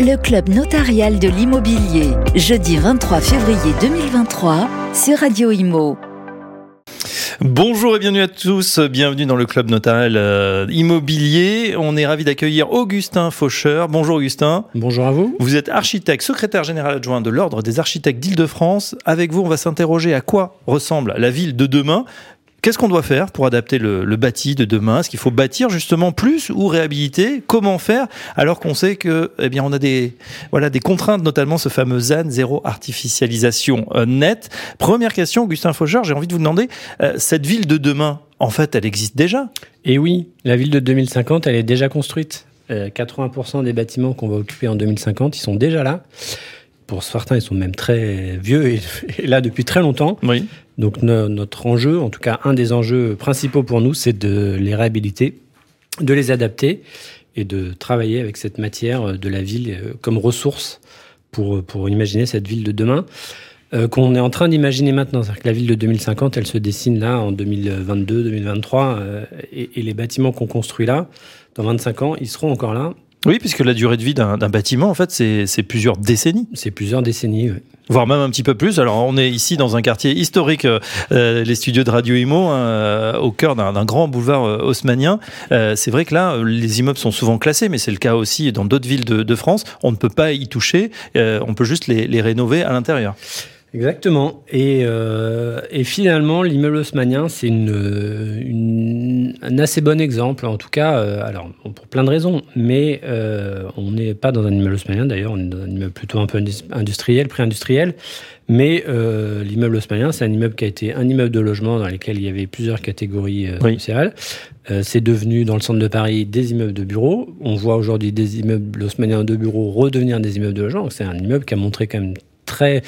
Le club notarial de l'immobilier, jeudi 23 février 2023 sur Radio Imo. Bonjour et bienvenue à tous, bienvenue dans le club notarial euh, immobilier. On est ravi d'accueillir Augustin Faucheur. Bonjour Augustin. Bonjour à vous. Vous êtes architecte, secrétaire général adjoint de l'Ordre des architectes d'Île-de-France. Avec vous, on va s'interroger à quoi ressemble la ville de demain. Qu'est-ce qu'on doit faire pour adapter le, bâti de demain? Est-ce qu'il faut bâtir justement plus ou réhabiliter? Comment faire? Alors qu'on sait que eh bien on a des voilà des contraintes notamment ce fameux ZAN zéro artificialisation euh, nette. Première question Augustin Faucheur, j'ai envie de vous demander euh, cette ville de demain en fait, elle existe déjà? Et oui, la ville de 2050, elle est déjà construite. 80% euh, des bâtiments qu'on va occuper en 2050, ils sont déjà là. Pour certains, ils sont même très vieux et, là depuis très longtemps. Oui. Donc notre enjeu, en tout cas un des enjeux principaux pour nous, c'est de les réhabiliter, de les adapter et de travailler avec cette matière de la ville euh, comme ressource pour, pour imaginer cette ville de demain. Euh, qu'on est en train d'imaginer maintenant. C'est-à-dire que la ville de 2050, elle se dessine là en 2022, 2023, euh, et, et, les bâtiments qu'on construit là, dans 25 ans, ils seront encore là. Oui, puisque la durée de vie d'un bâtiment, en fait, c'est plusieurs décennies. C'est plusieurs décennies, oui. Voire même un petit peu plus. Alors, on est ici dans un quartier historique, euh, euh les studios de Radio Imo, hein, euh, au cœur d'un grand boulevard euh, haussmanien. c'est vrai que là, les immeubles sont souvent classés, mais c'est le cas aussi dans d'autres villes de, de, France. On ne peut pas y toucher, on peut juste les, les rénover à l'intérieur. Exactement. Et, euh, et finalement, l'immeuble haussmanien, c'est une, une, un assez bon exemple, en tout cas, euh, alors pour plein de raisons, mais euh, on n'est pas dans un immeuble haussmanien, d'ailleurs, on est dans un immeuble plutôt un peu industriel, pré-industriel, mais l'immeuble haussmanien, c'est un immeuble qui a été un immeuble de logement dans lequel il y avait plusieurs catégories sociales. C'est devenu, dans le centre de Paris, des immeubles de bureaux. On voit aujourd'hui des immeubles haussmanniens de bureaux redevenir des immeubles de logement. C'est un immeuble qui a montré quand même très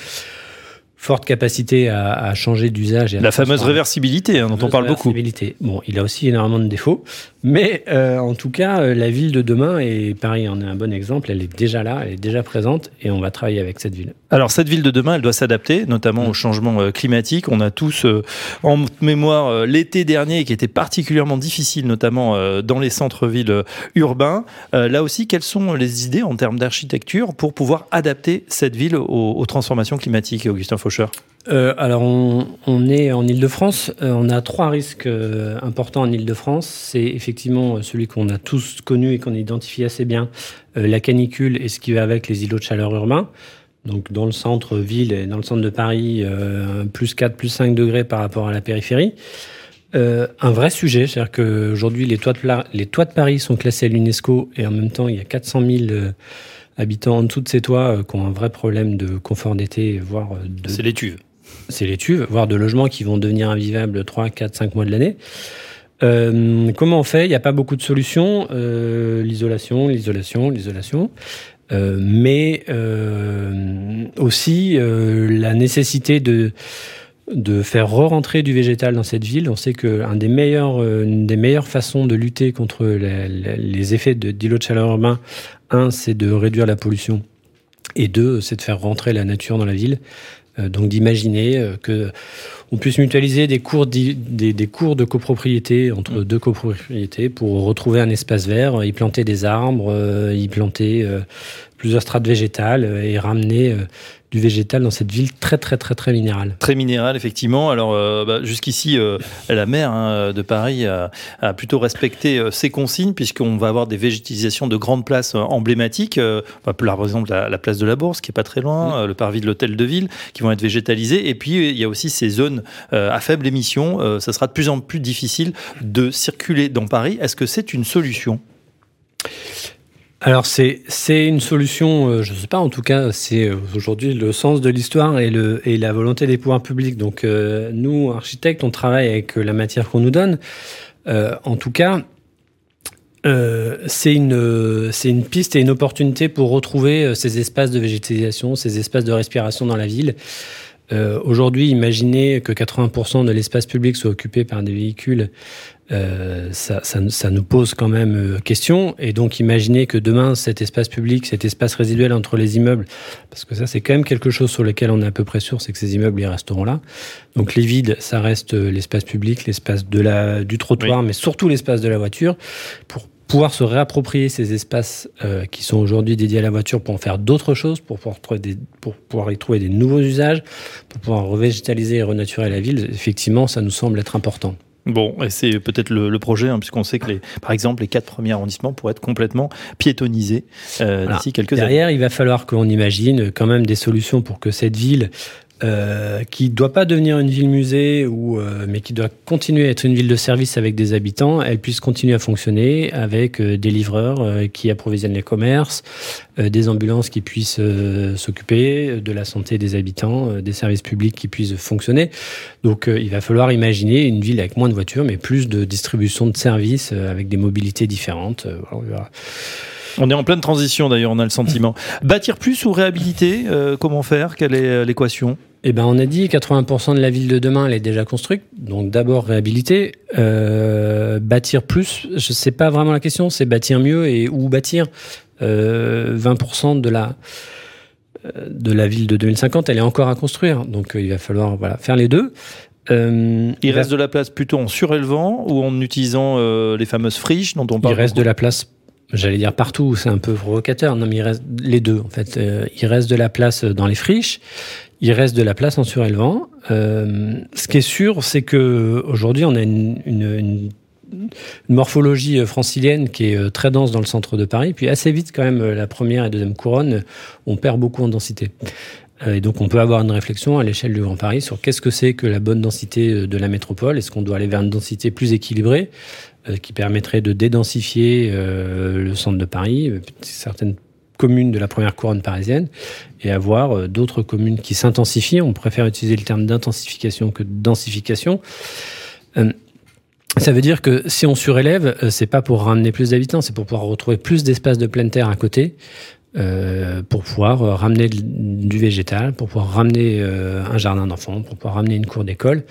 forte capacité à, à changer d'usage. La fameuse réversibilité hein, dont on parle beaucoup. Bon, il a aussi énormément de défauts, mais euh, en tout cas, euh, la ville de demain, et Paris en est un bon exemple, elle est déjà là, elle est déjà présente, et on va travailler avec cette ville. Alors cette ville de demain, elle doit s'adapter, notamment mm. au changement euh, climatique. On a tous en mémoire l'été dernier qui était particulièrement difficile, notamment dans les centres-villes urbains. Là aussi, quelles sont les idées en termes d'architecture pour pouvoir adapter cette ville aux, aux transformations climatiques, Augustin Faucheur? Euh, alors, on, est en Ile-de-France. Euh, on a trois risques euh, importants en Ile-de-France. C'est effectivement celui qu'on a tous connu et qu'on identifie assez bien, la canicule et ce qui va avec les îlots de chaleur urbains. Donc, dans le centre-ville et dans le centre de Paris, plus 4, plus 5 degrés par rapport à la périphérie. un vrai sujet, c'est-à-dire qu'aujourd'hui, les, les toits de Paris sont classés à l'UNESCO et en même temps, il y a 400 000 habitants en dessous de ces toits qui ont un vrai problème de confort d'été, voire de... C'est l'étuve c'est les tuves, voire de logements qui vont devenir invivables 3, 4, 5 mois de l'année. Euh, comment on fait? Il n'y a pas beaucoup de solutions. Euh, l'isolation, l'isolation, l'isolation. Euh, mais aussi la nécessité de, de faire re-rentrer du végétal dans cette ville. On sait qu'une des, meilleures, des meilleures façons de lutter contre les, effets d'îlots de chaleur urbain, un, c'est de réduire la pollution. Et deux, c'est de faire rentrer la nature dans la ville. Euh, donc d'imaginer euh, que on puisse mutualiser des cours, des, des cours de copropriété entre mm. deux copropriétés pour retrouver un espace vert, y planter des arbres, euh, y planter plusieurs strates végétales et ramener du végétal dans cette ville très très très très minérale. Très minérale effectivement. Alors euh, bah, jusqu'ici, euh, la maire hein, de Paris a, plutôt respecté euh, ses consignes puisqu'on va avoir des végétalisations de grandes places emblématiques. par exemple la, place de la Bourse qui est pas très loin, le parvis de l'hôtel de ville qui vont être végétalisés. Et puis il y a aussi ces zones à faible émission. ça sera de plus en plus difficile de circuler dans Paris. Est-ce que c'est une solution? Alors c'est une solution, euh, je ne sais pas, en tout cas c'est euh, aujourd'hui le sens de l'histoire et, la volonté des pouvoirs publics. Donc euh, nous, architectes, on travaille avec la matière qu'on nous donne. en tout cas, c'est une, c'est une piste et une opportunité pour retrouver ces espaces de végétalisation, ces espaces de respiration dans la ville. Euh, Aujourd'hui, imaginez que 80% de l'espace public soit occupé par des véhicules, euh, ça, ça, ça, nous pose quand même euh, question. Et donc, imaginez que demain, cet espace public, cet espace résiduel entre les immeubles, parce que ça, c'est quand même quelque chose sur lequel on est à peu près sûr, c'est que ces immeubles, ils resteront là. Donc, les vides, ça reste euh, l'espace public, l'espace de la, du trottoir, mais surtout l'espace de la voiture. Pour pouvoir se réapproprier ces espaces qui sont aujourd'hui dédiés à la voiture pour en faire d'autres choses, pour pouvoir, trouver des, pour pouvoir y trouver des nouveaux usages, pour pouvoir revégétaliser et renaturer la ville, effectivement, ça nous semble être important. Bon, et c'est peut-être le, projet, hein, puisqu'on sait que, les, par exemple, les quatre premiers arrondissements pourraient être complètement piétonisés euh, d'ici quelques années. Derrière, il va falloir qu'on imagine quand même des solutions pour que cette ville euh, qui doit pas devenir une ville musée ou euh, mais qui doit continuer à être une ville de service avec des habitants, elle puisse continuer à fonctionner avec euh, des livreurs euh, qui approvisionnent les commerces, des ambulances qui puissent s'occuper de la santé des habitants, des services publics qui puissent fonctionner. Donc il va falloir imaginer une ville avec moins de voitures mais plus de distribution de services avec des mobilités différentes. On est en pleine transition d'ailleurs, on a le sentiment. Bâtir plus ou réhabiliter, euh, comment faire? Quelle est euh, l'équation? Eh ben, on a dit 80% de la ville de demain, elle est déjà construite. Donc d'abord réhabiliter, euh, bâtir plus. Je sais pas vraiment la question. C'est bâtir mieux et où bâtir. 20% de la de la ville de 2050, elle est encore à construire. Donc il va falloir voilà faire les deux. il reste de la place plutôt en surélevant ou en utilisant les fameuses friches dont on parle. Il reste de la place j'allais dire partout, c'est un peu provocateur. Non, mais il reste les deux. En fait, euh, il reste de la place dans les friches, il reste de la place en surélevant. Euh, ce qui est sûr, c'est que aujourd'hui, on a une, morphologie francilienne qui est euh, très dense dans le centre de Paris. Puis assez vite, quand même, la première et deuxième couronne, on perd beaucoup en densité. Et donc, on peut avoir une réflexion à l'échelle du Grand Paris sur qu'est-ce que c'est que la bonne densité de la métropole. Est-ce qu'on doit aller vers une densité plus équilibrée euh, qui permettrait de dédensifier euh, le centre de Paris, euh, certaines communes de la première couronne parisienne, et avoir d'autres communes qui s'intensifient? On préfère utiliser le terme d'intensification que de densification. Ça veut dire que si on surélève, c'est pas pour ramener plus d'habitants, c'est pour pouvoir retrouver plus d'espace de pleine terre à côté, pour pouvoir ramener du végétal, pour pouvoir ramener un jardin d'enfants, pour pouvoir ramener une cour d'école.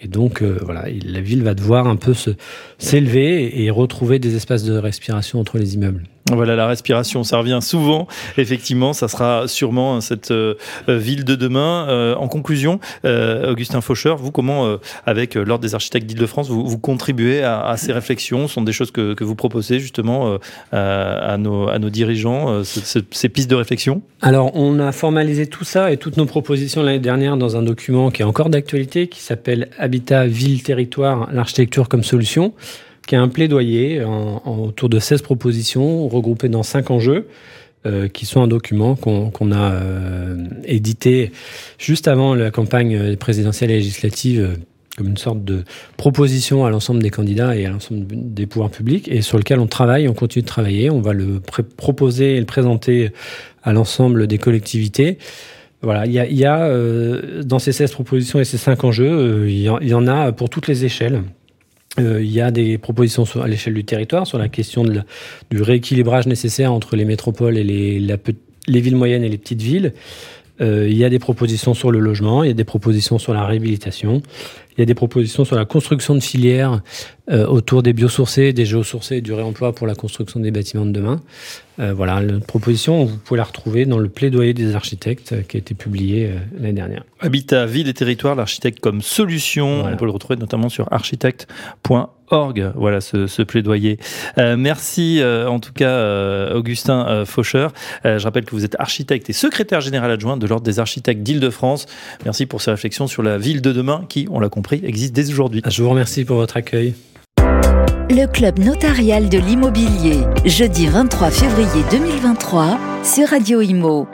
Et donc, euh, voilà, la ville va devoir un peu s'élever et retrouver des espaces de respiration entre les immeubles. Voilà, la respiration, ça revient souvent. Effectivement, ça sera sûrement cette euh, ville de demain. Euh, en conclusion, Augustin Faucheur, vous, comment, avec l'Ordre des architectes d'Île-de-France, vous, vous, contribuez à, ces réflexions? Ce sont des choses que, que vous proposez justement à, nos, à nos dirigeants, ces pistes de réflexion? Alors, on a formalisé tout ça et toutes nos propositions l'année dernière dans un document qui est encore d'actualité, qui s'appelle Habitat, Ville, Territoire, l'architecture comme solution qui a un plaidoyer autour de 16 propositions regroupées dans 5 enjeux. Euh, qui sont un document qu'on a euh, édité juste avant la campagne présidentielle et législative euh, comme une sorte de proposition à l'ensemble des candidats et à l'ensemble des pouvoirs publics et sur lequel on travaille, on continue de travailler, on va le proposer et le présenter à l'ensemble des collectivités. Voilà, il y a dans ces 16 propositions et ces 5 enjeux, il y, en a pour toutes les échelles. Euh, il y a des propositions à l'échelle du territoire sur la question du rééquilibrage nécessaire entre les métropoles et les, les villes moyennes et les petites villes. Euh, il y a des propositions sur le logement, il y a des propositions sur la réhabilitation, il y a des propositions sur la construction de filières euh, autour des biosourcés, des géosourcés et du réemploi pour la construction des bâtiments de demain. Euh, voilà, la proposition, vous pouvez la retrouver dans le plaidoyer des architectes qui a été publié l'année dernière. Habitat, ville et territoire, l'architecte comme solution. On peut le retrouver notamment sur architecte.org org. Voilà ce, plaidoyer. Euh, merci euh, en tout cas euh, Augustin Faucheur. je rappelle que vous êtes architecte et secrétaire général adjoint de l'Ordre des architectes d'Île-de-France. Merci pour ces réflexions sur la ville de demain qui, on l'a compris, existe dès aujourd'hui. Je vous remercie pour votre accueil. Le club notarial de l'immobilier, jeudi 23 février 2023 sur Radio Imo.